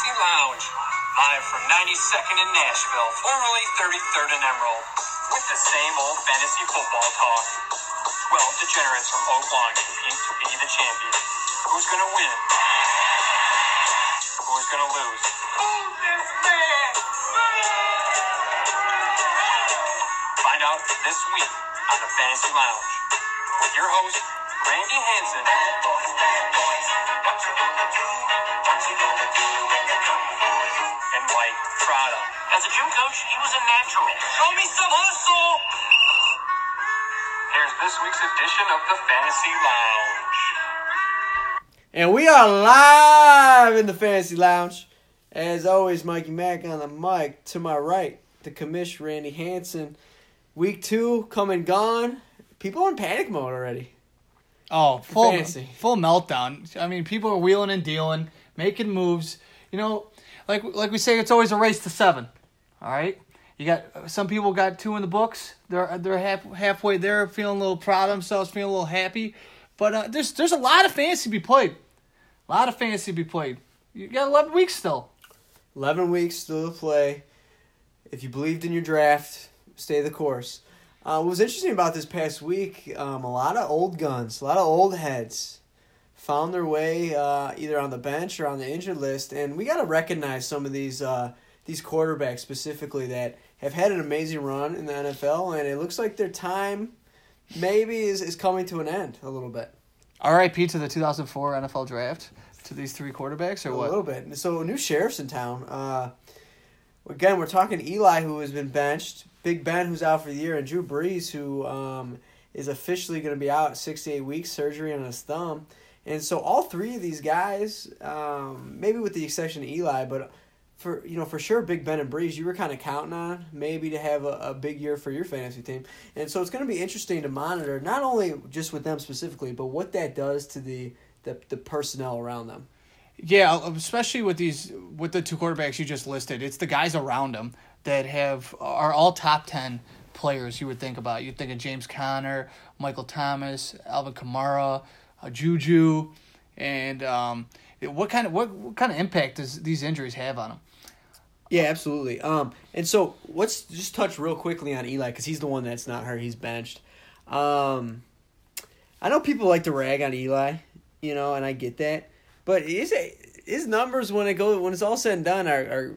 Fantasy Lounge, live from 92nd in Nashville, formerly 33rd in Emerald, with the same old fantasy football talk. 12 degenerates from Oak Lawn compete to be the champion. Who's gonna win? Who's gonna lose? Who's this man? Find out this week on the Fantasy Lounge with your host, Randy Hanson. And Mike Prada. As a gym coach, he was a natural. Show me some hustle! Here's this week's edition of the Fantasy Lounge. And we are live in the Fantasy Lounge. As always, Mikey Mack on the mic. To my right, the commish Randy Hanson. Week two come and gone. People in panic mode already. Oh, full fantasy. full meltdown. I mean, people are wheeling and dealing, making moves. You know, like like we say, it's always a race to seven. All right, you got some people got two in the books. They're they're half halfway there, feeling a little proud of themselves, feeling a little happy. But uh, there's there's a lot of fantasy to be played. A lot of fantasy to be played. You got eleven weeks still. 11 weeks still to play. If you believed in your draft, stay the course. Uh, what was interesting about this past week, um, a lot of old guns, a lot of old heads found their way uh, either on the bench or on the injured list. And we got to recognize some of these, uh, these quarterbacks specifically that have had an amazing run in the NFL. And it looks like their time maybe is, is coming to an end a little bit. R.I.P. to the 2004 NFL draft to these three quarterbacks or A what? A little bit. So new sheriff's in town. Uh, again, we're talking Eli, who has been benched, Big Ben, who's out for the year, and Drew Brees, who um, is officially going to be out six to eight weeks, surgery on his thumb. And so all three of these guys, um, maybe with the exception of Eli, but for you know for sure, Big Ben and Brees, you were kind of counting on maybe to have a, a big year for your fantasy team. And so it's going to be interesting to monitor not only just with them specifically, but what that does to the the, the personnel around them. Yeah, especially with these with the two quarterbacks you just listed, it's the guys around them that have are all top ten players. You would think about. You'd think of James Conner, Michael Thomas, Alvin Kamara, uh, A juju, and um, what kind of what, what kind of impact does these injuries have on him? Yeah, absolutely. Um, and so let's just touch real quickly on Eli because he's the one that's not hurt. He's benched. Um, I know people like to rag on Eli, you know, and I get that, but his his numbers when it go when it's all said and done are, are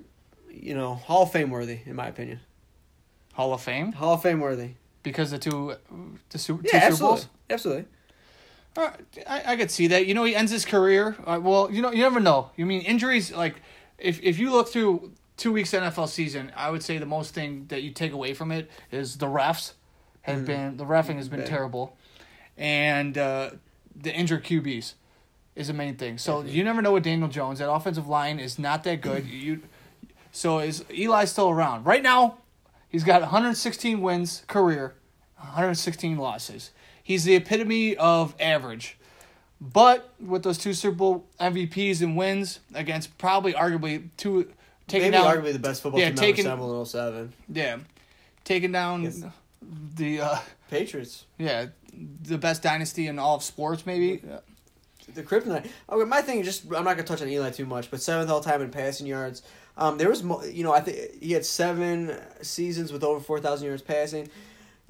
you know Hall of Fame worthy in my opinion. Hall of Fame Hall of Fame worthy. because the two the super, Yeah, two Super absolutely, Bowls. absolutely. Uh, I, I could see that. You know, he ends his career. Uh, well, you know, you never know. You mean injuries? Like, if if you look through two weeks NFL season, I would say the most thing that you take away from it is the refs have been the refing has been Bad. terrible, and uh, the injured QBs is the main thing. So you never know with Daniel Jones. That offensive line is not that good. you, so is Eli still around right now? He's got 116 wins career, 116 losses. He's the epitome of average. But with those two Super Bowl MVPs and wins against probably arguably two taking Maybe down arguably the best football yeah, team taking- ever 07. yeah, taking down Yes. the uh, Patriots. yeah the best dynasty in all of sports maybe. The kryptonite. Okay, my thing is just I'm not gonna touch on Eli too much, but seventh all time in passing yards. Um, there was you know I think he had seven seasons with over four thousand yards passing.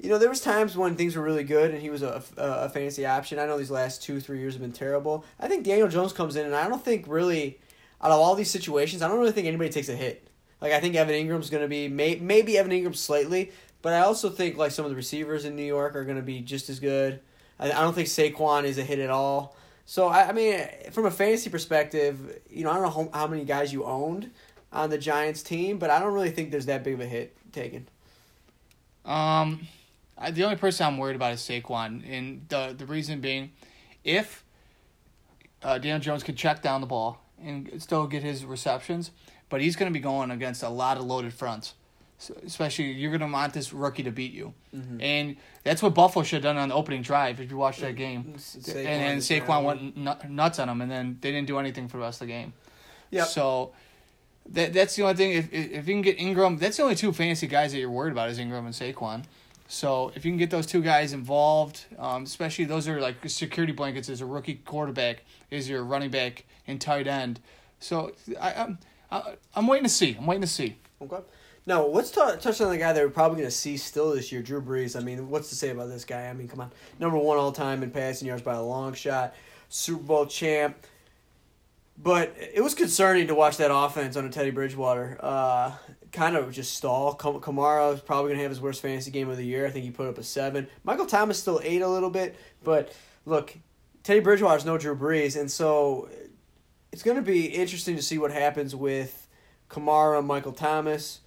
You know there was times when things were really good and he was a, a, a fantasy option. I know these last two three years have been terrible. I think Daniel Jones comes in and I don't think really out of all these situations I don't really think anybody takes a hit. Like I think Evan Engram's gonna be may, maybe Evan Engram slightly, but I also think like some of the receivers in New York are gonna be just as good. I, I don't think Saquon is a hit at all. So I, I mean, from a fantasy perspective, you know, I don't know how, how many guys you owned on the Giants team, but I don't really think there's that big of a hit taken. Um, I, the only person I'm worried about is Saquon, and the the reason being, if uh, Daniel Jones could check down the ball and still get his receptions, but he's going to be going against a lot of loaded fronts. So, especially, you're going to want this rookie to beat you, and that's what Buffalo should have done on the opening drive. If you watch that game, Saquon and then Saquon down. went nuts on him, and then they didn't do anything for the rest of the game. Yeah. So that that's the only thing. If if if you can get Engram, that's the only two fantasy guys that you're worried about is Engram and Saquon. So if you can get those two guys involved, um, especially those are like security blankets as a rookie quarterback, is your running back and tight end. So I, I'm I, I'm waiting to see. I'm waiting to see. Okay. Now let's t- touch on the guy that we're probably going to see still this year, Drew Brees. I mean, what's to say about this guy? I mean, come on, number one all time in passing yards by a long shot, Super Bowl champ. But it was concerning to watch that offense under Teddy Bridgewater. Uh, kind of just stall. Kamara is probably going to have his worst fantasy game of the year. I think he put up a seven. Michael Thomas still ate a little bit, but look, Teddy Bridgewater's no Drew Brees, and so it's going to be interesting to see what happens with Kamara, Michael Thomas.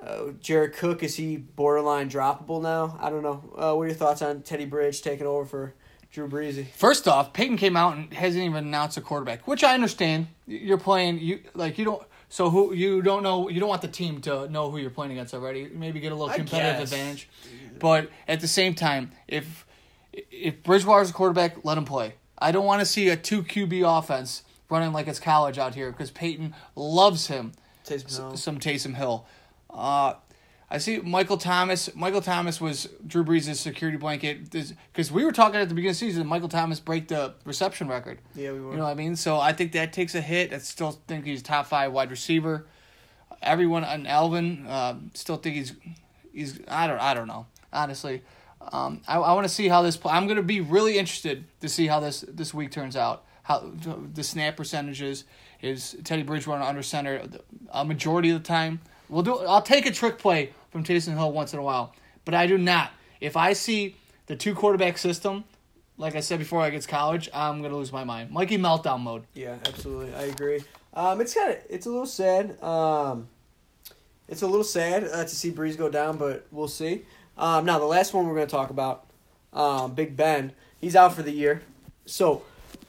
Uh, Jared Cook is he borderline droppable now? I don't know. Uh, what are your thoughts on Teddy Bridge taking over for Drew Breesy? First off, Payton came out and hasn't even announced a quarterback, which I understand. You're playing you like you don't. So who you don't know? You don't want the team to know who you're playing against already. Maybe get a little competitive advantage. But at the same time, if if Bridgewater's a quarterback, let him play. I don't want to see a two QB offense running like it's college out here because Payton loves him. Taysom Hill. Some Taysom Hill. Uh, I see Michael Thomas. Michael Thomas was Drew Brees' security blanket because we were talking at the beginning of the season. Michael Thomas break the reception record. Yeah, we were. You know what I mean? So I think that takes a hit. I still think he's top five wide receiver. Everyone on Alvin uh, still think he's he's I don't I don't know honestly. Um, I, I want to see how this. I'm going to be really interested to see how this this week turns out. How the snap percentages is Teddy Bridgewater under center a majority of the time. We'll do. I'll take a trick play from Taysom Hill once in a while, but I do not. If I see the two quarterback system, like I said before, against college, I'm gonna lose my mind. Mikey meltdown mode. Yeah, absolutely. I agree. Um, it's kind of it's a little sad. Um, it's a little sad uh, to see Brees go down, but we'll see. Um, now the last one we're to talk about, um, Big Ben. He's out for the year. So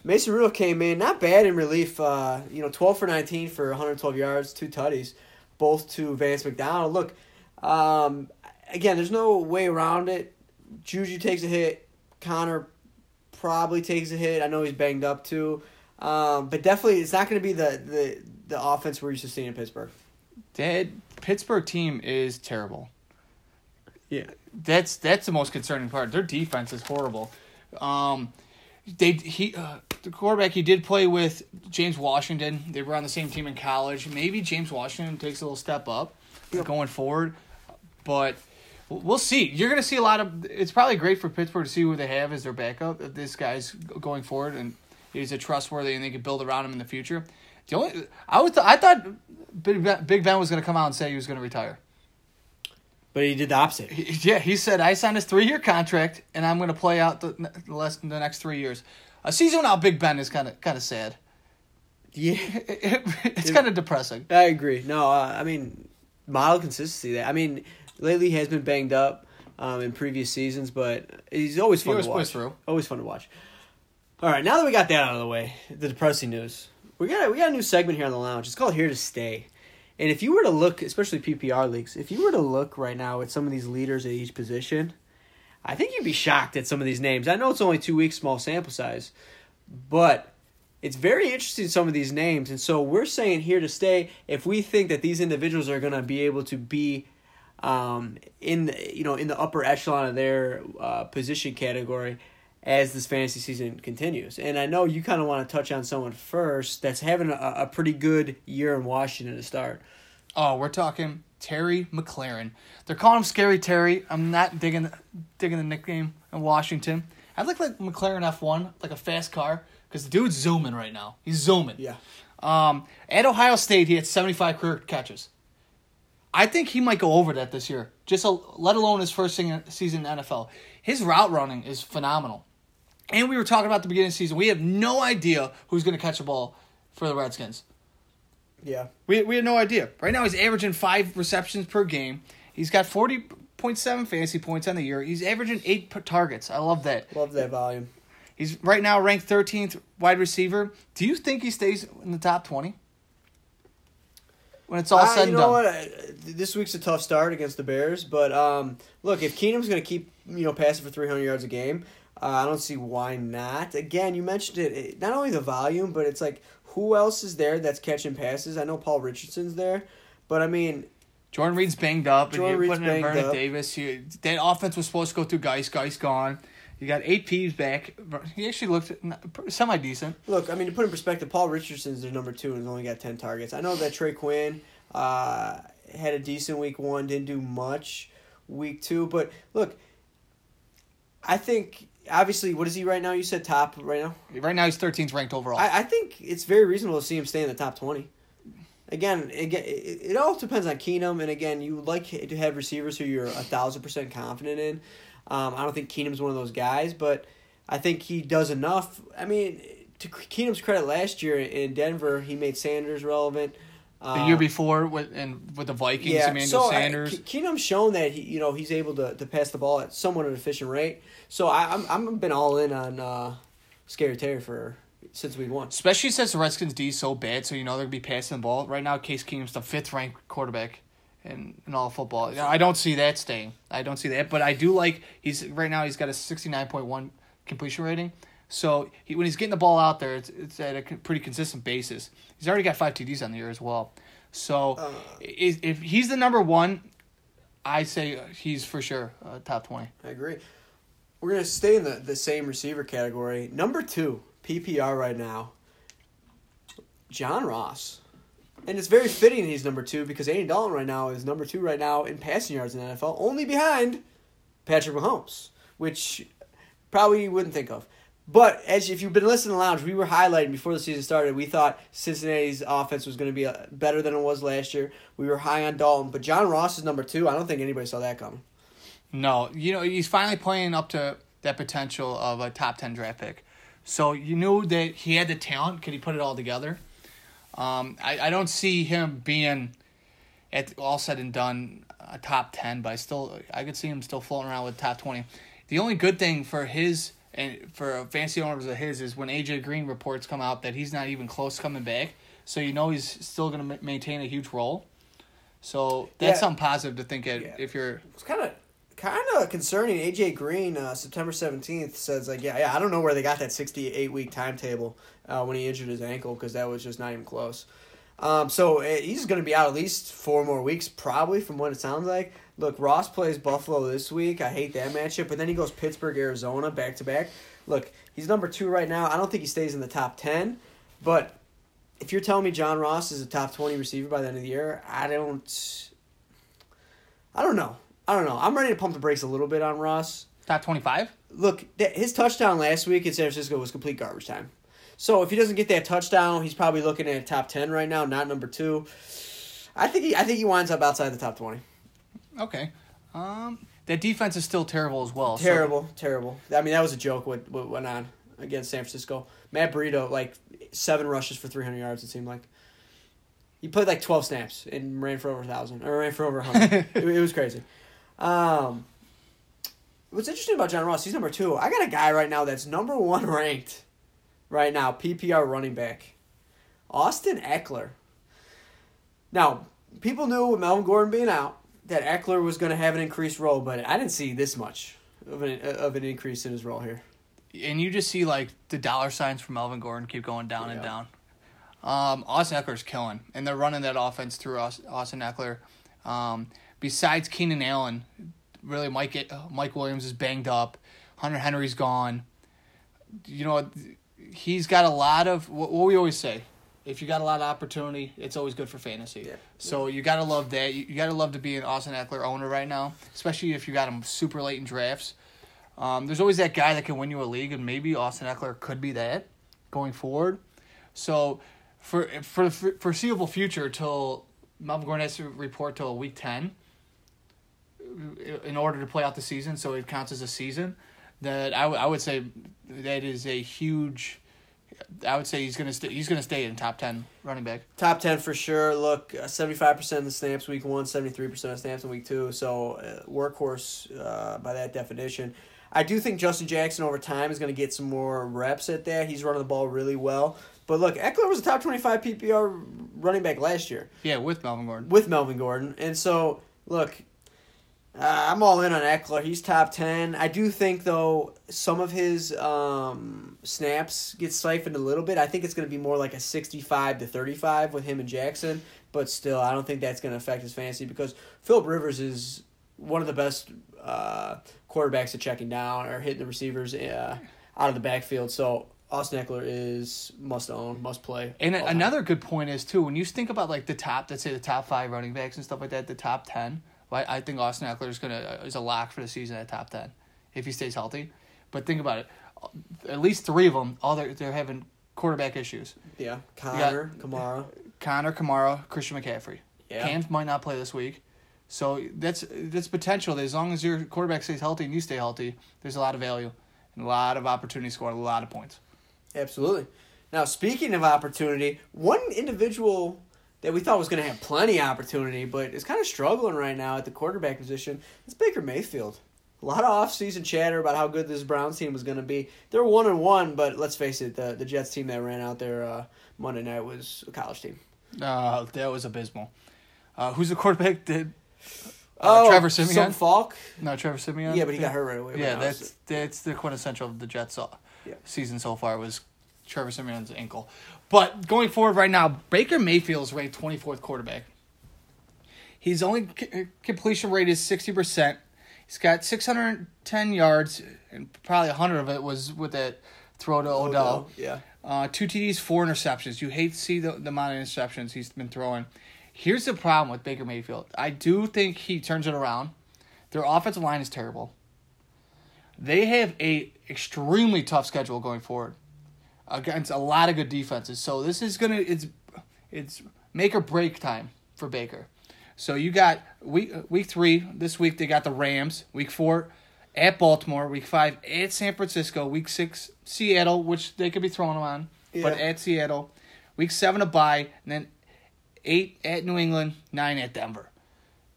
Mason Rudolph came in not bad in relief. Uh, you know, twelve for nineteen for 112 yards, two tutties, both to Vance McDonald. Look, um, again, there's no way around it. Juju takes a hit. Conner probably takes a hit. I know he's banged up too. Um, but definitely, it's not going to be the, the, the offense we're used to seeing in Pittsburgh. That Pittsburgh team is terrible. Yeah. That's that's the most concerning part. Their defense is horrible. Um, they he uh, the quarterback he did play with James Washington. They were on the same team in college. Maybe James Washington takes a little step up going forward, but we'll see. You're gonna see a lot of. It's probably great for Pittsburgh to see who they have as their backup. This guy's going forward and he's a trustworthy and they can build around him in the future. The only I was I thought Big Ben, Big Ben was gonna come out and say he was gonna retire. But he did the opposite. He- Yeah, he said I signed this three year contract and I'm going to play out the, the less the next three years. A season without Big Ben is kind of kind of sad. Yeah. it's kind of depressing. I agree. No, uh, I mean, model consistency. There. I mean, lately he has been banged up um, in previous seasons, but he's always He fun always to watch. through. Always fun to watch. All right, now that we got that out of the way, the depressing news. We got we got a new segment here on the lounge. It's called Here to Stay. And if you were to look, especially PPR leagues, if you were to look right now at some of these leaders at each position, I think you'd be shocked at some of these names. I know it's only two weeks, small sample size, but it's very interesting some of these names. And so we're saying here to stay. If we think that these individuals are going to be able to be um, in the, you know in the upper echelon of their uh, position category as this fantasy season continues. And I know you kind of want to touch on someone first that's having a, a pretty good year in Washington to start. Oh, we're talking Terry McLaurin. They're calling him Scary Terry. I'm not digging digging the nickname in Washington. I'd like like McLaren F1, like a fast car, because the dude's zooming right now. He's zooming. Yeah. Um, at Ohio State, he had 75 career catches. I think he might go over that this year. Just a, let alone his first season in the NFL. His route running is phenomenal. And we were talking about the beginning of the season. We have no idea who's going to catch the ball for the Redskins. Yeah. We we had no idea. Right now he's averaging five receptions per game. He's got forty point seven fantasy points on the year. He's averaging eight targets. I love that. Love that volume. He's right now ranked thirteenth wide receiver. Do you think he stays in the top twenty? When it's all said you and know done. what? This week's a tough start against the Bears, but um, look, if Keenum's going to keep you know passing for 300 yards a game, uh, I don't see why not. Again, you mentioned it, it. Not only the volume, but it's like who else is there that's catching passes? I know Paul Richardson's there, but I mean, Jordan Reed's banged up. Jordan and you're putting in Vernon up. Davis. You, that offense was supposed to go through Guice. Guice gone. You got eight Peeves back. He actually looked semi decent. Look, I mean, to put in perspective, Paul Richardson's their number two and has only got 10 targets. I know that Trey Quinn uh, had a decent week one, didn't do much week two, but look, I think obviously, what is he right now? You said top right now. Right now, he's 13th ranked overall. I, I think it's very reasonable to see him stay in the top twenty. Again, again, it, it all depends on Keenum, and again, you would like to have receivers who you're a thousand percent confident in. Um, I don't think Keenum's one of those guys, but I think he does enough. I mean, to Keenum's credit, last year in Denver, he made Sanders relevant. The year before with and with the Vikings, yeah, Emmanuel so Sanders. I, Keenum's shown that he, you know, he's able to, to pass the ball at somewhat an efficient rate. So I, I'm I'm been all in on uh, Scary Terry for since week one. Especially since the Redskins D is so bad, so you know they're gonna be passing the ball. Right now, Case Keenum's the fifth ranked quarterback in, in all of football. I don't see that staying. I don't see that, but I do like he's right now he's got a sixty nine point one completion rating. So he, when he's getting the ball out there, it's it's at a pretty consistent basis. He's already got five TDs on the year as well. So Uh. if, if he's the number one, I say he's for sure uh, top twenty. I agree. We're gonna stay in the, the same receiver category. Number two, PPR right now. John Ross. And it's very fitting he's number two because Andy Dalton right now is number two right now in passing yards in the NFL, only behind Patrick Mahomes, which probably you wouldn't think of. But as if you've been listening to the Lounge, we were highlighting before the season started. We thought Cincinnati's offense was going to be uh better than it was last year. We were high on Dalton, but John Ross is number two. I don't think anybody saw that coming. No, you know he's finally playing up to that potential of a top ten draft pick. So you knew that he had the talent. Could he put it all together? Um, I, I don't see him being at all said and done a top ten, but I still I could see him still floating around with top twenty. The only good thing for his and for fancy owners of his is when AJ Green reports come out that he's not even close coming back. So you know he's still going to maintain a huge role. So that's Yeah. something positive to think at Yeah. if you're It's kind of kind of concerning. AJ Green, uh, September seventeenth, says like, yeah, yeah, I don't know where they got that sixty eight week timetable uh, when he injured his ankle because that was just not even close. Um, so uh, he's going to be out at least four more weeks, probably from what it sounds like. Look, Ross plays Buffalo this week. I hate that matchup, but then he goes Pittsburgh, Arizona, back to back. Look, he's number two right now. I don't think he stays in the top ten, but if you're telling me John Ross is a top twenty receiver by the end of the year, I don't. I don't know. I don't know. I'm ready to pump the brakes a little bit on Ross. top twenty five. Look, th- his touchdown last week in San Francisco was complete garbage time. So if he doesn't get that touchdown, he's probably looking at top ten right now, not number two. I think he, I think he winds up outside the top twenty. Okay. Um, that defense is still terrible as well. so- Terrible, terrible. I mean, that was a joke. What what went on against San Francisco? Matt Breida like seven rushes for three hundred yards. It seemed like he played like twelve snaps and ran for over a thousand or ran for over a hundred. it, it was crazy. Um, what's interesting about John Ross? He's number two. I got a guy right now that's number one ranked right now, PPR running back, Austin Ekeler. Now, people knew with Melvin Gordon being out that Ekeler was going to have an increased role, but I didn't see this much of an of an increase in his role here. and you just see like the dollar signs from Melvin Gordon keep going down and down. Um, Austin Ekeler's killing, and they're running that offense through Austin Ekeler. Um, besides Keenan Allen, really Mike Mike Williams is banged up. Hunter Henry's gone. You know, he's got a lot of what, what we always say. If you got a lot of opportunity, it's always good for fantasy. Yeah. So you gotta love that. You, you gotta love to be an Austin Ekeler owner right now, especially if you got him super late in drafts. Um, there's always that guy that can win you a league, and maybe Austin Ekeler could be that going forward. So, for for the foreseeable future, till Melvin Gordon has to report till week ten, in order to play out the season, so it counts as a season. That I, w- I would say that is a huge. I would say he's gonna stay. He's gonna stay in top ten running back. Top 10 for sure. Look, uh, 75% of the snaps week one, 73% of snaps in week two. So, uh, workhorse uh, by that definition. I do think Justin Jackson over time is going to get some more reps at that. He's running the ball really well. But look, Ekeler was a top 25 PPR running back last year Yeah, with Melvin Gordon. with Melvin Gordon. And so, look, uh, I'm all in on Ekeler. He's top 10. I do think, though, some of his um, snaps get siphoned a little bit. I think it's going to be more like a 65 to 35 with him and Jackson. But still, I don't think that's going to affect his fantasy because Philip Rivers is one of the best uh, quarterbacks at checking down or hitting the receivers uh, out of the backfield. So Austin Ekeler is must own, must play. And another good point is too when you think about like the top, let's say the top five running backs and stuff like that, the top ten. I, I think Austin Ekeler is gonna uh, is a lock for the season at top ten if he stays healthy. But think about it, uh, at least three of them, all they're they're having quarterback issues. yeah, Conner, Kamara. Conner Kamara, Christian McCaffrey. Yeah. Cam might not play this week. So that's that's potential. That As long as your quarterback stays healthy and you stay healthy, there's a lot of value and a lot of opportunity to score a lot of points. Absolutely. Now, speaking of opportunity, one individual that we thought was going to have plenty of opportunity, but is kind of struggling right now at the quarterback position, is Baker Mayfield. A lot of offseason chatter about how good this Browns team was going to be. They're one and one, but let's face it, the the Jets team that ran out there uh, Monday night was a college team. Uh, that was abysmal. Uh, who's the quarterback? Did uh, Trevor Siemian? Oh, Some Falk. no, Trevor Siemian. Yeah, but he got hurt right away. Yeah, that's that's the quintessential of the Jets uh, Yeah. season so far was Trevor Siemian's ankle. But going forward right now, Baker Mayfield is ranked twenty fourth quarterback. His only c- completion rate is sixty percent. He's got six hundred ten yards, and probably hundred of it was with that throw to Odell. Yeah. Uh, two TDs, four interceptions. You hate to see the, the amount of interceptions he's been throwing. Here's the problem with Baker Mayfield. I do think he turns it around. Their offensive line is terrible. They have a extremely tough schedule going forward against a lot of good defenses. So this is gonna it's it's make or break time for Baker. So you got week uh, week three this week they got the Rams. Week four at Baltimore. Week five at San Francisco. Week six Seattle, which they could be throwing them on, but at Seattle. Week seven a bye, and then eight at New England, nine at Denver.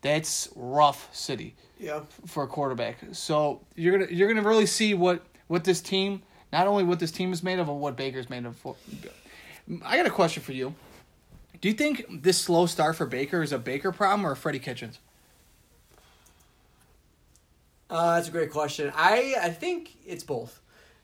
That's rough city Yeah. for a quarterback. So you're gonna you're gonna really see what what this team, not only what this team is made of, but what Baker's made of. I got a question for you. Do you think this slow start for Baker is a Baker problem or a Freddie Kitchens? Uh, that's a great question. I I think it's both.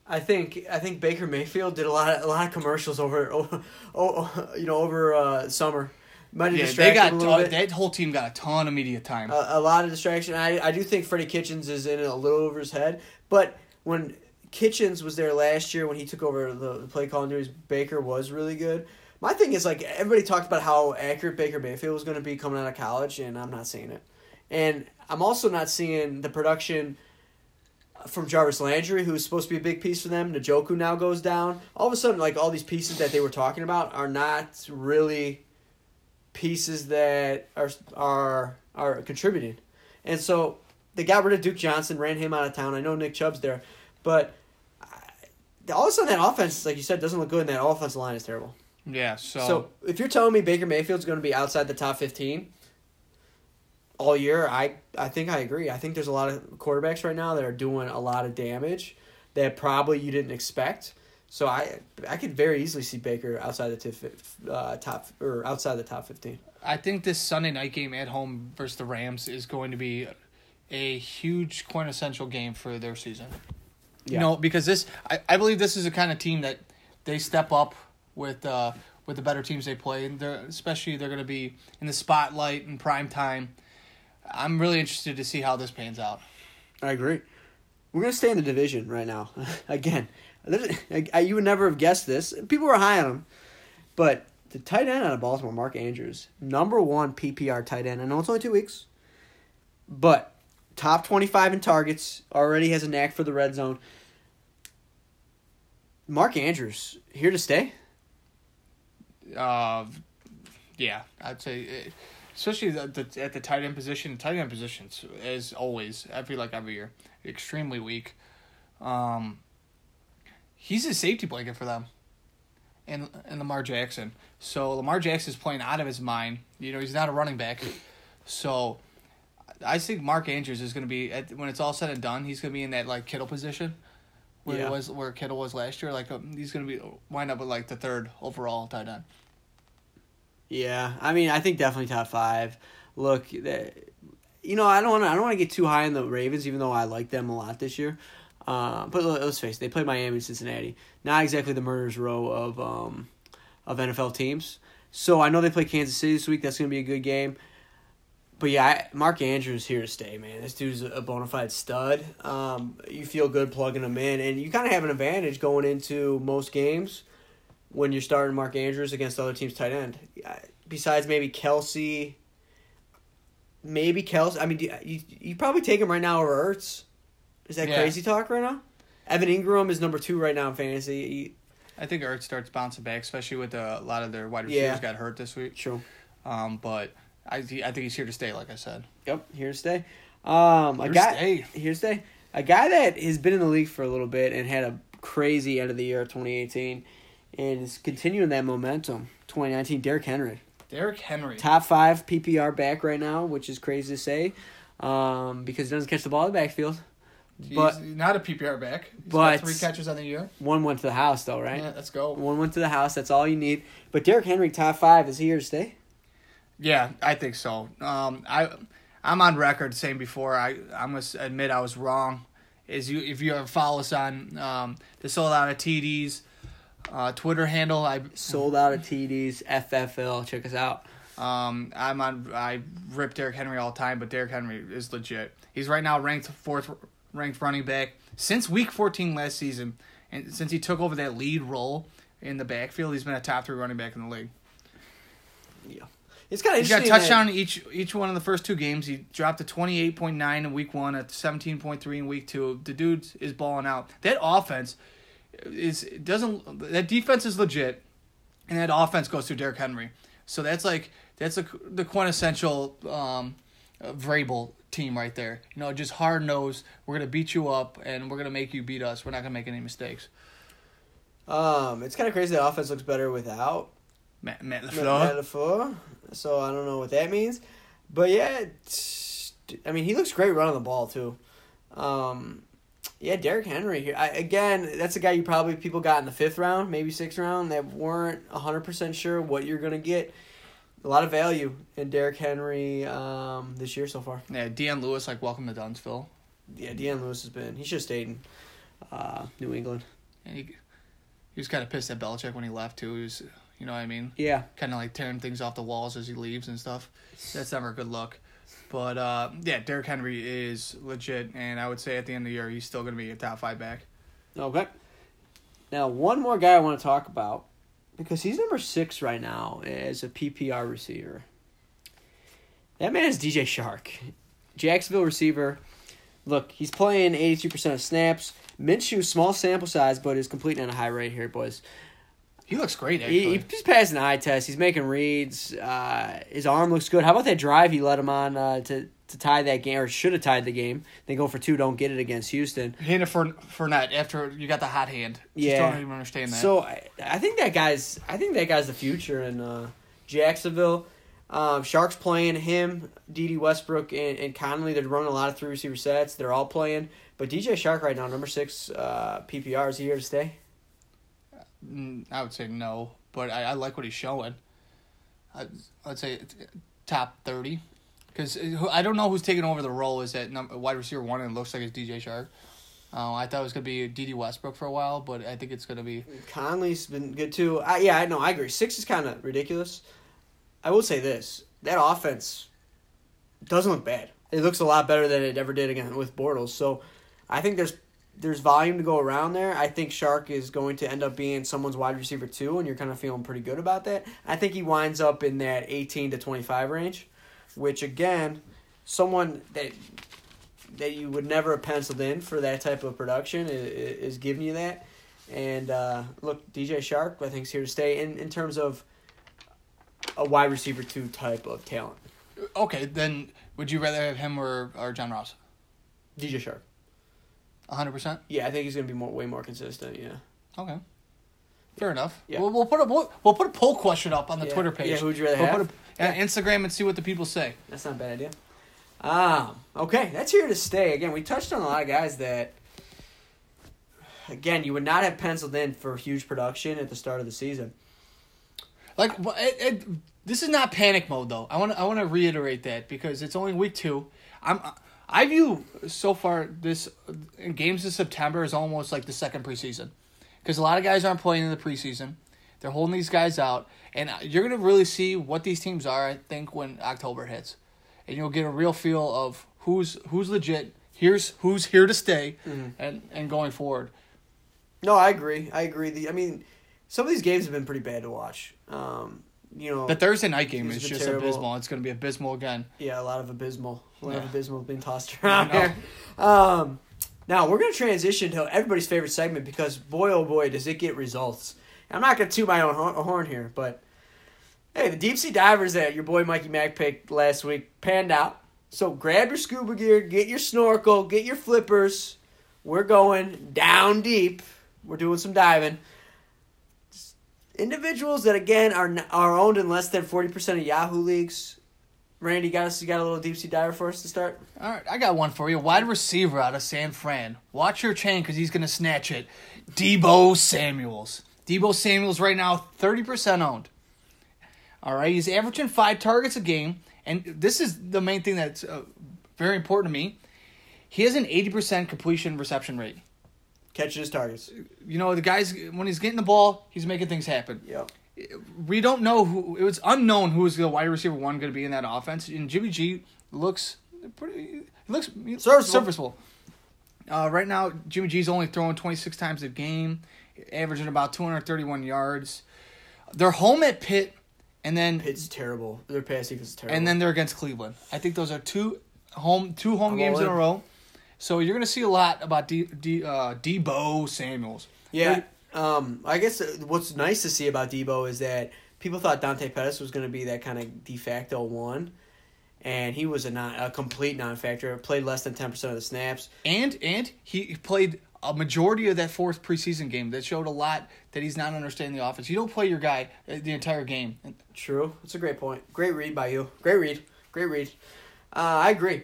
I think I think Baker Mayfield did a lot of, a lot of commercials over oh, oh you know over uh, summer. Might have Yeah, they got bit. that whole team got a ton of media time. a, a lot of distraction. I, I do think Freddie Kitchens is in it a little over his head. But when Kitchens was there last year, when he took over the, the play calling duties, Baker was really good. My thing is like everybody talked about how accurate Baker Mayfield was going to be coming out of college, and I'm not seeing it. And I'm also not seeing the production from Jarvis Landry, who's supposed to be a big piece for them. Njoku now goes down. All of a sudden, like all these pieces that they were talking about are not really pieces that are are are contributing. And so they got rid of Duke Johnson, ran him out of town. I know Nick Chubb's there, but all of a sudden that offense, like you said, doesn't look good, and that offensive line is terrible. yeah, so, So if you're telling me Baker Mayfield's going to be outside the top fifteen all year, I I think I agree. I think there's a lot of quarterbacks right now that are doing a lot of damage that probably you didn't expect. So I I could very easily see Baker outside the tif- uh, top or outside the top fifteen. I think this Sunday night game at home versus the Rams is going to be a huge quintessential game for their season. You know, because this I, I believe this is the kind of team that they step up with uh with the better teams they play and they're especially they're gonna be in the spotlight in prime time. I'm really interested to see how this pans out. I agree. We're gonna stay in the division right now. Again, I, you would never have guessed this. People were high on him, but the tight end out of Baltimore, Mark Andrews, number one PPR tight end. I know it's only two weeks, but top twenty-five in targets. Already has a knack for the red zone. Mark Andrews here to stay. Uh, yeah, I'd say, uh, especially the, the, at the tight end position. Tight end positions, as always, I feel like every year, extremely weak. Um, he's a safety blanket for them, and and Lamar Jackson. So Lamar Jackson's playing out of his mind. You know, he's not a running back. So I think Mark Andrews is going to be at, when it's all said and done. He's going to be in that like Kittle position. Where Yeah. it was where Kittle was last year, like um, he's gonna be wind up with like the third overall tight end. Yeah, I mean, I think definitely top five. Look, the- you know, I don't want to. I don't want to get too high on the Ravens, even though I like them a lot this year. Uh, but let- let's face it, they play Miami and Cincinnati. Not exactly the murderers row of um, of NFL teams. So I know they play Kansas City this week. That's going to be a good game. But yeah, I, Mark Andrews here to stay, man. This dude's a bona fide stud. Um, you feel good plugging him in, and you kind of have an advantage going into most games when you're starting Mark Andrews against other teams' tight end. Besides maybe Kelce, maybe Kelce. I mean, you you, you probably take him right now over Ertz. Is that Yeah. crazy talk right now? Evan Engram is number two right now in fantasy. He- I think Ertz starts bouncing back, especially with uh, a lot of their wide receivers Yeah. got hurt this week. True. Um, but I I think he's here to stay, like I said. Yep, here to stay. Um, a Here to guy stay. here to stay. A guy that has been in the league for a little bit and had a crazy end of the year, twenty eighteen, and is continuing that momentum. Twenty nineteen, Derrick Henry, Derrick Henry. top five PPR back right now, which is crazy to say, um, because he doesn't catch the ball in the backfield. He's But not a PPR back. He's but- got three catches on the year. one went to the house though, right? Yeah, let's go. One went to the house. That's all you need. But Derrick Henry, top five, is he here to stay? Yeah, I think so. Um, I I'm on record saying before I I must admit I was wrong. Is you if you ever follow us on um, the sold out of TDs uh, Twitter handle, I Sold out of TDs, FFL. Check us out. um I'm on I rip Derrick Henry all the time, but Derrick Henry is legit. He's right now ranked fourth ranked running back since week 14 last season, and since he took over that lead role in the backfield, he's been a top three running back in the league. Yeah, it's kind of He's got a interesting. touchdown each each one of the first two games. He dropped to twenty eight point nine in week one, at seventeen point three in week two. The dude is balling out. That offense is doesn't that defense is legit, and that offense goes through Derrick Henry. So that's like that's a, the quintessential um, Vrabel team right there. You know, just hard nosed. We're gonna beat you up, and we're gonna make you beat us. We're not gonna make any mistakes. Um, it's kind of crazy. The offense looks better without Matt, Matt Matt LaFleur. LaFleur. So I don't know what that means, but yeah, I mean he looks great running the ball too. Um, yeah, Derrick Henry here I, again. That's a guy you probably people got in the fifth round, maybe sixth round that weren't hundred percent sure what you're gonna get. A lot of value in Derrick Henry um, this year so far. Yeah, Dion Lewis like welcome to Dunsville. Yeah, Dion Lewis has been. He should have stayed in uh, New England. And he, he was kind of pissed at Belichick when he left too. He was, you know what I mean, Yeah, kind of like tearing things off the walls as he leaves and stuff. That's never a good look. But uh, yeah, Derrick Henry is legit, and I would say at the end of the year he's still going to be a top five back. Okay. Now, one more guy I want to talk about because he's number six right now as a PPR receiver. That man is DJ Chark, Jacksonville receiver. Look, he's playing eighty-two percent of snaps. Minshew, small sample size, but is completing at a high rate here, boys. He looks great He, he's passing the eye test. He's making reads. Uh, his arm looks good. How about that drive he let him on uh, to to tie that game, or should have tied the game? They go for two, don't get it against Houston. Hand it for Fournette after you got the hot hand. Just Yeah. don't even understand that. So I, I think that guy's I think that guy's the future in uh, Jacksonville. Um, Chark's playing him, Dede Westbrook and, and Conley. They're running a lot of three receiver sets. They're all playing. But DJ Chark right now, number six uh, PPR, is he here to stay? Mm, I would say no, but I, I like what he's showing. I, I'd say top thirty, because I don't know who's taking over the role. Is that number, wide receiver one? And it looks like it's DJ Chark. Uh, I thought it was gonna be Dede Westbrook for a while, but I think it's gonna be Conley's been good too. I, yeah, I know. I agree. Six is kind of ridiculous. I will say this: that offense doesn't look bad. It looks a lot better than it ever did again with Bortles. So, I think there's there's volume to go around there. I think Chark is going to end up being someone's wide receiver too, and you're kind of feeling pretty good about that. I think he winds up in that 18 to 25 range, which again, someone that that you would never have penciled in for that type of production is, is giving you that. And uh, look, DJ Chark, I think, is here to stay in, in terms of a wide receiver two type of talent. okay. Then would you rather have him or, or John Ross? DJ Chark. Hundred percent. Yeah, I think he's gonna be more way more consistent. Yeah. Okay. Fair enough. Yeah. We'll, we'll put a we'll, we'll put a poll question up on the Yeah. Twitter page. Yeah, who'd you rather we'll have? Put a, on Instagram and see what the people say. That's not a bad idea. Um, okay, that's here to stay. Again, we touched on a lot of guys that, again, you would not have penciled in for huge production at the start of the season. Like it, it, this is not panic mode though. I want I want to reiterate that because it's only week two. I'm I view so far this in games in September is almost like the second preseason because a lot of guys aren't playing in the preseason. They're holding these guys out, and you're gonna really see what these teams are. I think when October hits, and you'll get a real feel of who's who's legit. Here's who's here to stay, Mm-hmm. and and going forward. No, I agree. I agree. The, I mean, some of these games have been pretty bad to watch. Um, you know, The Thursday night game is just terrible. abysmal. It's going to be abysmal again. yeah, a lot of abysmal, a lot Yeah. of abysmal being tossed around here. Um, now we're gonna transition to everybody's favorite segment because boy, oh boy, does it get results. I'm not gonna toot my own horn here, but hey, the deep sea divers that your boy Mikey Mack picked last week panned out. So grab your scuba gear, get your snorkel, get your flippers. We're going down deep. We're doing some diving. Individuals that again are are owned in less than forty percent of Yahoo leagues. Randy, got us. You got a little deep sea diver for us to start. All right, I got one for you. Wide receiver out of San Fran. Watch your chain because he's to snatch it. Deebo Samuels. Deebo Samuels right now, 30% owned. All right, he's averaging five targets a game. And this is the main thing that's uh, very important to me. He has an 80% completion reception rate. Catching his targets. You know, the guy's, when he's getting the ball, he's making things happen. Yep. we don't know who it was unknown who was the wide receiver one going to be in that offense. And Jimmy G looks pretty looks Serviceable. serviceable. Uh, right now, Jimmy G's only throwing 26 times a game, averaging about 231 yards. They're home at Pitt, and then Pitt's terrible. Their pass defense is terrible. and then they're against Cleveland. I think those are two home two home I'm games in a row. So you're going to see a lot about D, D, uh, Deebo Samuels. yeah. Um, I guess uh, what's nice to see about Deebo is that people thought Dante Pettis was going to be that kind of de facto one, and he was a non a complete non factor. Played less than ten percent of the snaps. And and he played a majority of that fourth preseason game that showed a lot that he's not understanding the offense. You don't play your guy uh, the entire game. True. That's a great point. Great read by you. Great read. Great read. Uh, I agree.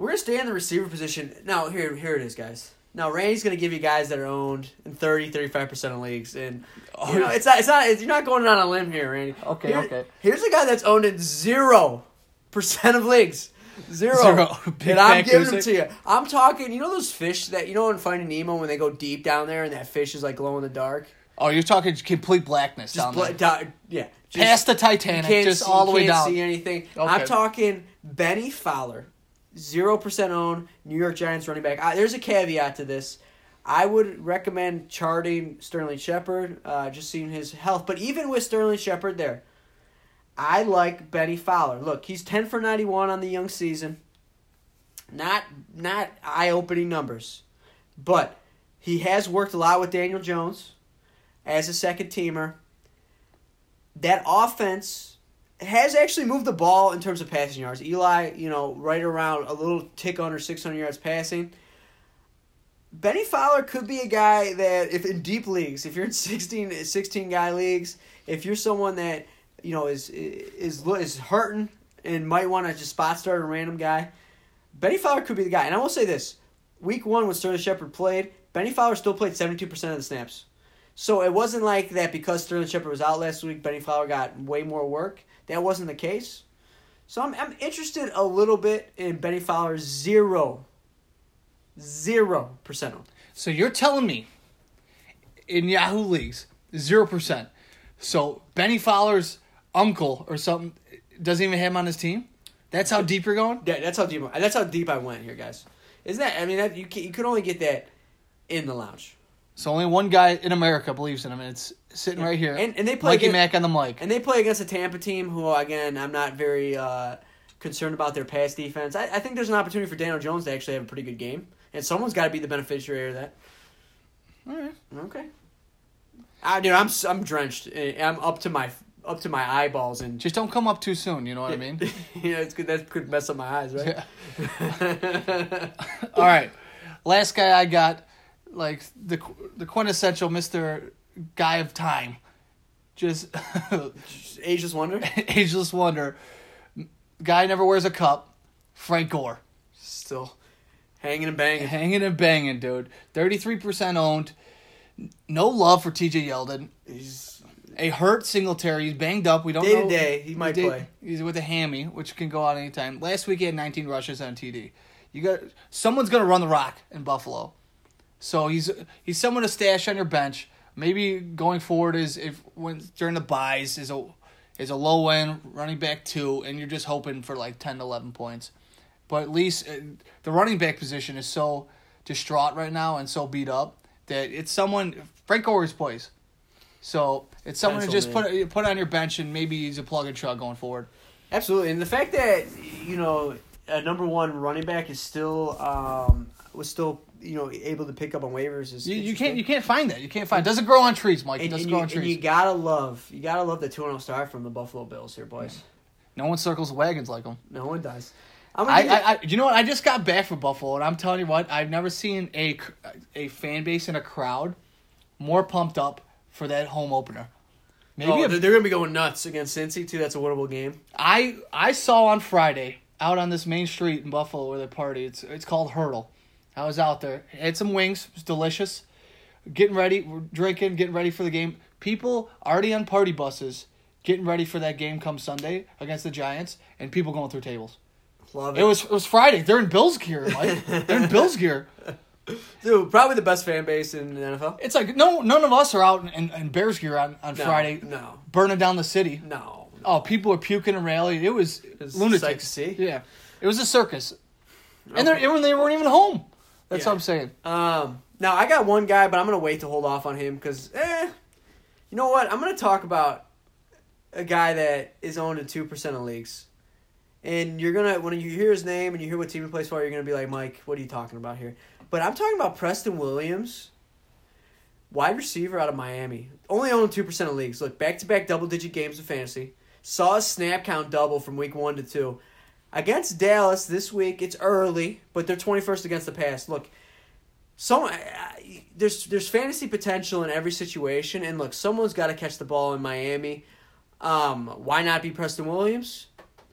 We're gonna stay in the receiver position. Now here here it is, guys. Now Randy's gonna give you guys that are owned in 30, 35 percent of leagues, and you know oh, it's not it's not it's, you're not going on a limb here, Randy. Okay, Here- okay. Here's a guy that's owned in zero percent of leagues. Zero. Zero. And I'm giving them to you. I'm talking. You know those fish that you know in Finding Nemo when they go deep down there and that fish is like glow in the dark. Oh, you're talking complete blackness Just down bla- there. down- yeah. Just, Past the Titanic, just all the way can't down. see anything. Okay. I'm talking Bennie Fowler, zero percent own New York Giants running back. I, there's a caveat to this. I would recommend charting Sterling Shepard, uh, just seeing his health. But even with Sterling Shepard there, I like Bennie Fowler. Look, he's ten for ninety one on the young season. Not not eye opening numbers, but he has worked a lot with Daniel Jones as a second teamer. That offense has actually moved the ball in terms of passing yards. Eli, you know, right around a little tick under 600 yards passing. Bennie Fowler could be a guy that, if in deep leagues, if you're in 16, 16 guy leagues, if you're someone that you know is is is hurting and might want to just spot start a random guy, Bennie Fowler could be the guy. And I will say this: Week one, when Sterling Shepard played, Bennie Fowler still played 72 percent of the snaps. So it wasn't like that because Sterling Shepard was out last week, Bennie Fowler got way more work. That wasn't the case. So I'm, I'm interested a little bit in Bennie Fowler's zero, zero percent owned. So you're telling me in Yahoo leagues, zero percent. So Bennie Fowler's uncle or something doesn't even have him on his team. That's how deep you're going. Yeah, that's how deep. That's how deep I went here, guys. Isn't that? I mean, that, you can, you could only get that in the lounge. So only one guy in America believes in him, and it's sitting right here. And- and they play Mikey against- Mack on the mic. And they play against a Tampa team who, again, I'm not very uh, concerned about their pass defense. I, I think there's an opportunity for Daniel Jones to actually have a pretty good game, and someone's got to be the beneficiary of that. All right. Okay. I dude, I'm I'm drenched. Eh, I'm up to my up to my eyeballs and Just don't come up too soon. You know what I mean? yeah, it's good. That could mess up my eyes, right? Yeah. All right. Last guy I got, like the the quintessential Mister Guy of Time, just Ageless wonder. ageless wonder. Guy never wears a cup. Frank Gore, Still hanging and banging. hanging and banging, dude. Thirty three percent owned. No love for T.J. Yeldon. He's A hurt Singletary. He's banged up. We don't Day to know. day, he might did- play. He's with a hammy, which can go out anytime. Last week he had 19 rushes on TD. You got someone's gonna run the rock in Buffalo, so he's he's someone to stash on your bench. Maybe going forward is if when during the buys is a is a low end running back two, and you're just hoping for like 10 to 11 points. But at least uh, the running back position is so distraught right now and so beat up that it's someone Frank Gore's plays. So it's someone to just Pencil put put on your bench and maybe he's a plug and chug going forward. Absolutely, and the fact that you know a number one running back is still um, was still you know able to pick up on waivers is You, you can't you can't find that. You can't find. It doesn't grow on trees, Mike. It and, doesn't grow you, on trees. and you gotta love you gotta love the two and oh zero start from the Buffalo Bills here, boys. no one circles wagons like him. No one does. I'm I, you- I, I, you know what? I just got back from Buffalo, and I'm telling you what, I've never seen a a fan base and a crowd more pumped up for that home opener. Maybe oh, a- they're, they're gonna be going nuts against Cincy too. That's a winnable game. I I saw on Friday out on this main street in Buffalo where they party. It's it's called Hertel. I was out there, had some wings, it was delicious. Getting ready, we're drinking, getting ready for the game. People already on party buses, getting ready for that game come Sunday against the Giants, and people going through tables. Love it. It was it was Friday. They're in Bills gear, Mike. They're in Bills gear. Dude, probably the best fan base in the NFL. It's like no none of us are out in, in, in Bears gear on, on No, Friday No, burning down the city. no. Oh, people were puking and rallying. It was, was lunatic. to see. Yeah, it was a circus, and they they weren't even home. That's Yeah. what I'm saying. Um, now I got one guy, but I'm gonna wait to hold off on him because, eh, you know what? I'm gonna talk about a guy that is owned in two percent of leagues, and you're gonna when you hear his name and you hear what team he plays for, you're gonna be like, Mike, what are you talking about here? But I'm talking about Preston Williams, wide receiver out of Miami, only owned two percent of leagues. Look, back to back double digit games of fantasy. Saw his snap count double from week one to two. Against Dallas this week, it's early, but they're 21st against the pass. Look, some there's there's fantasy potential in every situation, and look, someone's got to catch the ball in Miami. Um, why not be Preston Williams?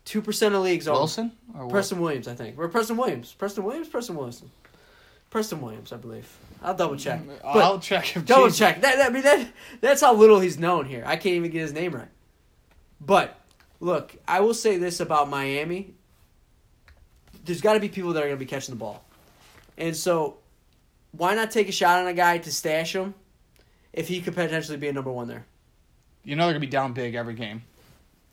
Two percent of leagues. own. Wilson or what? Preston Williams, I think. Or Preston Williams. Preston Williams. Preston Wilson. Preston Williams, I believe. I'll double check. But I'll check. If double Jesus- check. That, that I mean that that's how little he's known here. I can't even get his name right. But look, I will say this about Miami. There's got to be people that are going to be catching the ball, and so why not take a shot on a guy to stash him if he could potentially be a number one there? You know they're gonna be down big every game.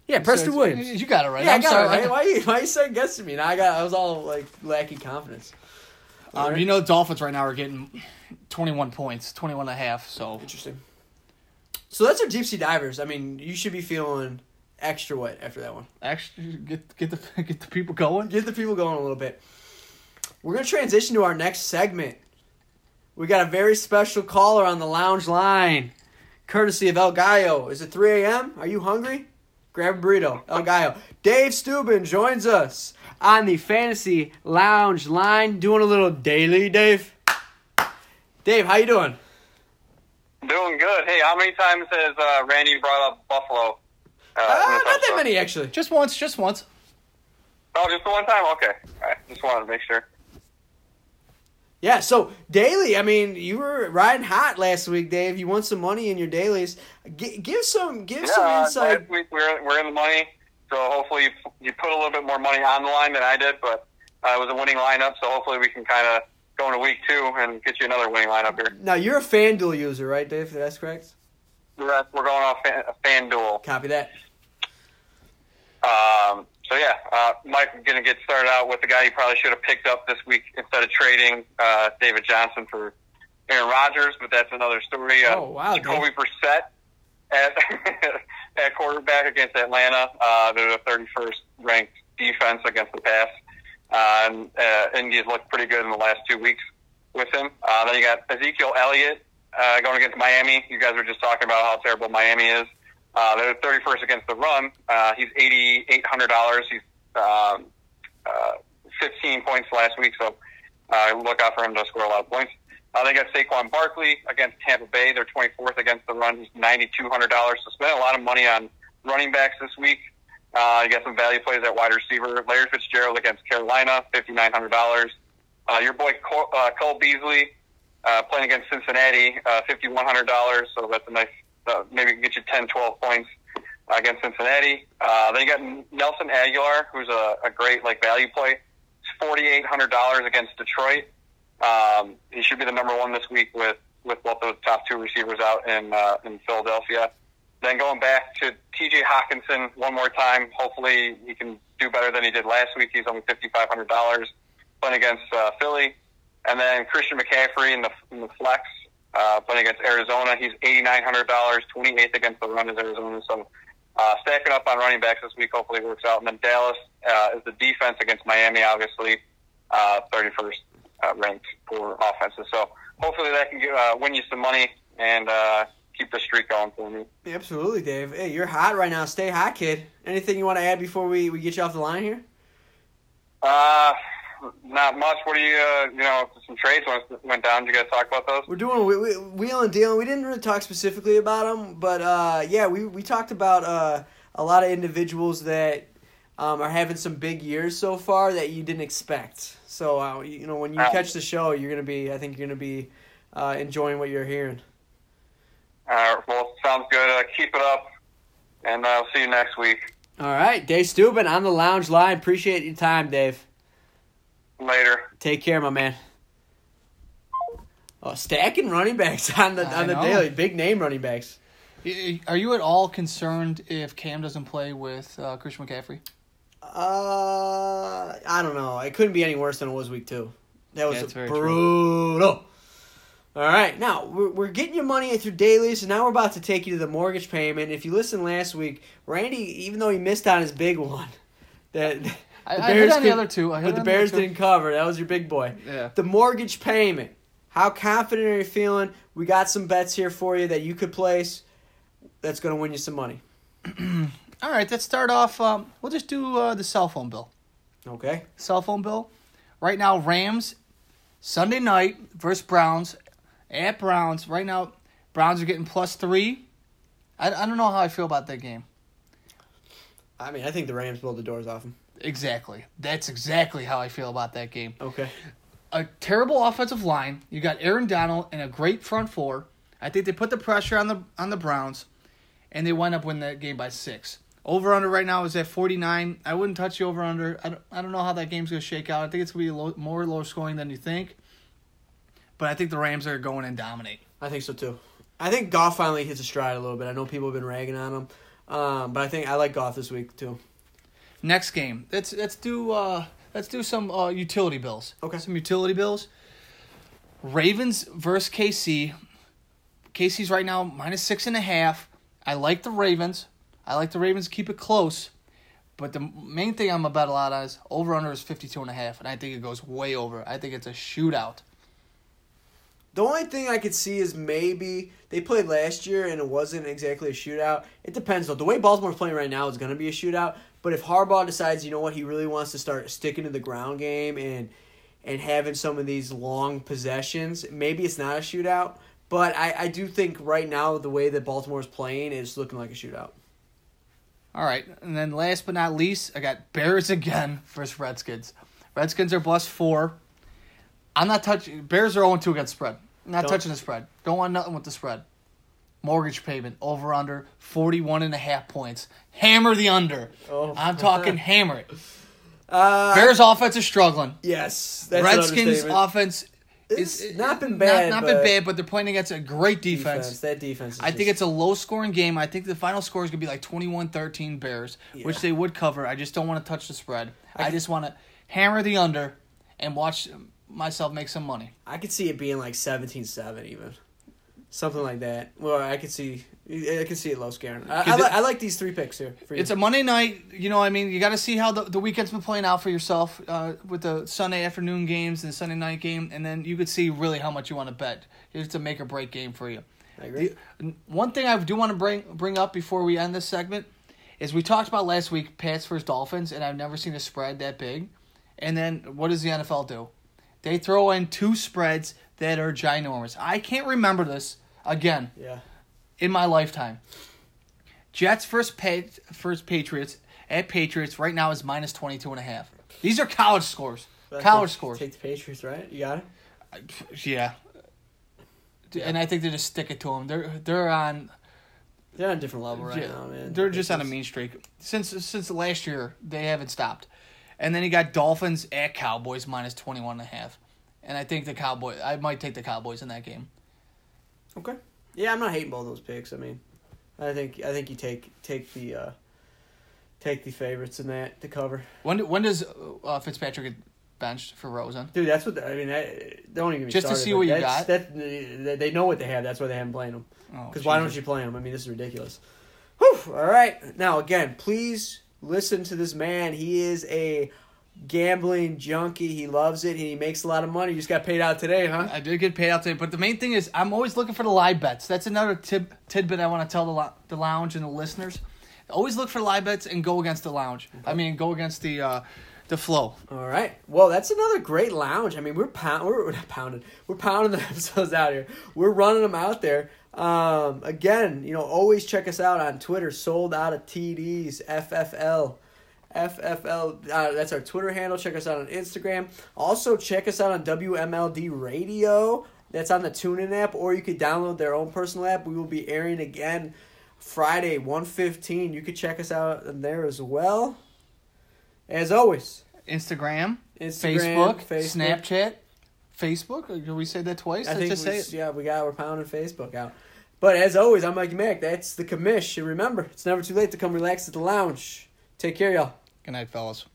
Yeah, Preston So Williams. You got it right. Yeah, I I'm got sorry. it right. Why you why you second guessing me? Now I got I was all like lacking confidence. Um, you know, Dolphins right now are getting 21 points, 21 and a half. So Interesting. So that's our deep sea divers. I mean, you should be feeling extra wet after that one. actually, get get the get the people going. Get the people going a little bit. We're gonna transition to our next segment. We got a very special caller on the lounge line, courtesy of El Gallo. Is it 3 a.m.? Are you hungry? Grab a burrito. El Gallo. Dave Steuben joins us on the fantasy lounge line, doing a little daily. Dave. Dave, how you doing? Doing good. Hey, how many times has uh, Randy brought up Buffalo? Uh, Uh, not that many actually. Just once, just once. Oh, just the one time? Okay. All right. Just wanted to make sure. Yeah, so daily, I mean, you were riding hot last week, Dave. You won some money in your dailies. G- give some, give some yeah, uh, insight. last week we're, we're in the money, so hopefully you, you put a little bit more money on the line than I did, but uh, it was a winning lineup, so hopefully we can kind of go into week two and get you another winning lineup here. Now you're a FanDuel user, right, Dave? That's correct. We're, we're going off a fan, FanDuel. Copy that. Um, so yeah, uh, Mike's going to get started out with the guy you probably should have picked up this week instead of trading uh, David Johnson for Aaron Rodgers, but that's another story. Uh, Oh, wow, Jacoby Brissett at at quarterback against Atlanta. Uh, they're the 31st ranked defense against the pass, uh, and uh, Indy's looked pretty good in the last two weeks with him. Uh, then you got Ezekiel Elliott uh, going against Miami. You guys were just talking about how terrible Miami is. Uh, they're 31st against the run. Uh, he's $8,800. He's um, uh, 15 points last week, so uh, look out for him to score a lot of points. Uh, they got Saquon Barkley against Tampa Bay. They're 24th against the run. He's $9,200. So spent a lot of money on running backs this week. Uh, you got some value plays at wide receiver. Larry Fitzgerald against Carolina, $5,900. Uh, your boy Cole, uh, Cole Beasley uh, playing against Cincinnati, uh, $5,100. So that's a nice, uh, maybe get you 10, 12 points uh, against Cincinnati. Uh, then you got Nelson Agholor, who's a, a great like value play. It's $4,800 against Detroit. Um, he should be the number one this week with, with both those top two receivers out in uh, in Philadelphia. then going back to T.J. Hockenson one more time. Hopefully, he can do better than he did last week. He's only fifty five hundred dollars playing against uh, Philly, and then Christian McCaffrey in the, in the flex uh, playing against Arizona. He's eighty nine hundred dollars, twenty eighth against the run is Arizona. So uh, stacking up on running backs this week hopefully works out. And then Dallas uh, is the defense against Miami, obviously thirty uh, first uh, ranked for offenses. So hopefully that can get, uh, win you some money and uh, keep the streak going for me. Absolutely, Dave. Hey, you're hot right now. Stay hot, kid. Anything you want to add before we, we get you off the line here? Uh, not much. What do you, uh, you know, some trades went, went down. Did you guys talk about those? We're doing we, we, wheel and deal. We didn't really talk specifically about them, but uh, yeah, we, we talked about uh, a lot of individuals that um, are having some big years so far that you didn't expect. So uh, you know, when you catch the show, you're gonna be. I think you're gonna be uh, enjoying what you're hearing. All right. Well, sounds good. Uh, keep it up, and I'll see you next week. All right, Dave Steuben on the lounge line. Appreciate your time, Dave. Later. Take care, my man. Oh, stacking running backs on the I on the know. daily. Big name running backs. Are you at all concerned if Cam doesn't play with uh, Christian McCaffrey? Uh, I don't know. It couldn't be any worse than it was week two. That was Yeah, it's very brutal. All right, now we're, we're getting your money through dailies, and now we're about to take you to the mortgage payment. If you listened last week, Randy, even though he missed on his big one, that the I- I hit on the other two. But the on the Bears didn't cover. That was your big boy. Yeah. The mortgage payment. How confident are you feeling? We got some bets here for you that you could place. That's going to win you some money. All right, let's start off. Um, we'll just do uh, the cell phone bill. Okay. Cell phone bill. Right now, Rams, Sunday night versus Browns at Browns. Right now, Browns are getting plus three. I, I don't know how I feel about that game. I mean, I think the Rams blow the doors off him. Exactly. That's exactly how I feel about that game. Okay. a terrible offensive line. You got Aaron Donald and a great front four. I think they put the pressure on the on the Browns, and they wind up winning that game by six. Over under right now is at forty nine. I wouldn't touch the over under. I don't, I don't know how that game's gonna shake out. I think it's gonna be low, more low scoring than you think. But I think the Rams are going and dominate. I think so too. I think Goff finally hits a stride a little bit. I know people have been ragging on him, um, but I think I like Goff this week too. Next game. Let's let's do uh let's do some uh, utility bills. Okay. Some utility bills. Ravens versus KC. KC's right now minus six and a half. I like the Ravens. I like the Ravens keep it close. But the main thing I'm about to a lot on is over under is 52 and a half, and I think it goes way over. I think it's a shootout. The only thing I could see is maybe they played last year and it wasn't exactly a shootout. It depends though. The way Baltimore's playing right now is going to be a shootout. But if Harbaugh decides, you know what, he really wants to start sticking to the ground game and and having some of these long possessions, maybe it's not a shootout. But I, I do think right now the way that Baltimore's playing is looking like a shootout. All right, and then last but not least, I got Bears again versus Redskins. Redskins are plus four. I'm not touching. Bears are 0 2 against spread. Not Don't- touching the spread. Don't want nothing with the spread. Mortgage payment over under 41 and a half points. Hammer the under. Oh. I'm talking hammer it. Uh, Bears offense is struggling. yes, that's Redskins offense It's is not been bad, Not, not been bad, but they're playing against a great defense. defense. That defense. Is I think it's a low scoring game. I think the final score is going to be like 21 13 Bears, which they would cover. I just don't want to touch the spread. I, I- just want to hammer the under and watch myself make some money. I could see it being like 17-7 even. Something like that. Well, I could see I could see it low scaring. I, I, li- I like these three picks here. For you. It's a Monday night. You know, I mean, you got to see how the, the weekend's been playing out for yourself uh, with the Sunday afternoon games and the Sunday night game, and then you could see really how much you want to bet. It's a make or break game for you. I agree. The- one thing I do want to bring bring up before we end this segment is we talked about last week Pats versus Dolphins, and I've never seen a spread that big. And then what does the NFL do? They throw in two spreads that are ginormous. I can't remember this again yeah. in my lifetime. Jets first pa- first Patriots at Patriots right now is minus 22 and a half. These are college scores. College Take- scores. Take the Patriots, right? You got it. Uh, yeah. And I think they just stick it to them. They're they're on They're on a different level right Yeah, now, man. They're just on a mean streak since since last year. They haven't stopped, and then you got Dolphins at Cowboys minus twenty one and a half, and I think the Cowboys. I might take the Cowboys in that game. Okay. Yeah, I'm not hating both those picks. I mean, I think I think you take take the uh, take the favorites in that to cover. When do- when does uh, Fitzpatrick get benched for Rosen? Dude, that's what I mean. That, don't even get me Just to see what you got? That, they they know what they have. That's why they haven't played them. Oh, Because why don't you play them? I mean, this is ridiculous. Whew, all right. Now, again, please listen to this man. He is a gambling junkie. He loves it. He makes a lot of money. You just got paid out today, huh? I did get paid out today, but the main thing is I'm always looking for the live bets. That's another tip, tidbit I want to tell the, lo- the lounge and the listeners. Always look for live bets and go against the lounge. I mean, go against the uh, the flow. All right. Well, that's another great lounge. I mean, we're pound, we're, we're pounding, we're pounding the episodes out here. We're running them out there. Um, again, you know, always check us out on Twitter. Sold out of TDs, FFL. FFL, uh, that's our Twitter handle. Check us out on Instagram. Also, check us out on WMLD Radio. That's on the TuneIn app, or you could download their own personal app. We will be airing again Friday, 115. You could check us out on there as well. As always, Instagram, Instagram, Facebook, Facebook. Snapchat, Facebook. Did we say that twice? I Let's think just we, say it. yeah, we got we're pounding Facebook out. But as always, I'm Mikey Mack. That's the commish. And remember, it's never too late to come relax at the lounge. Take care, y'all. Good night, fellas.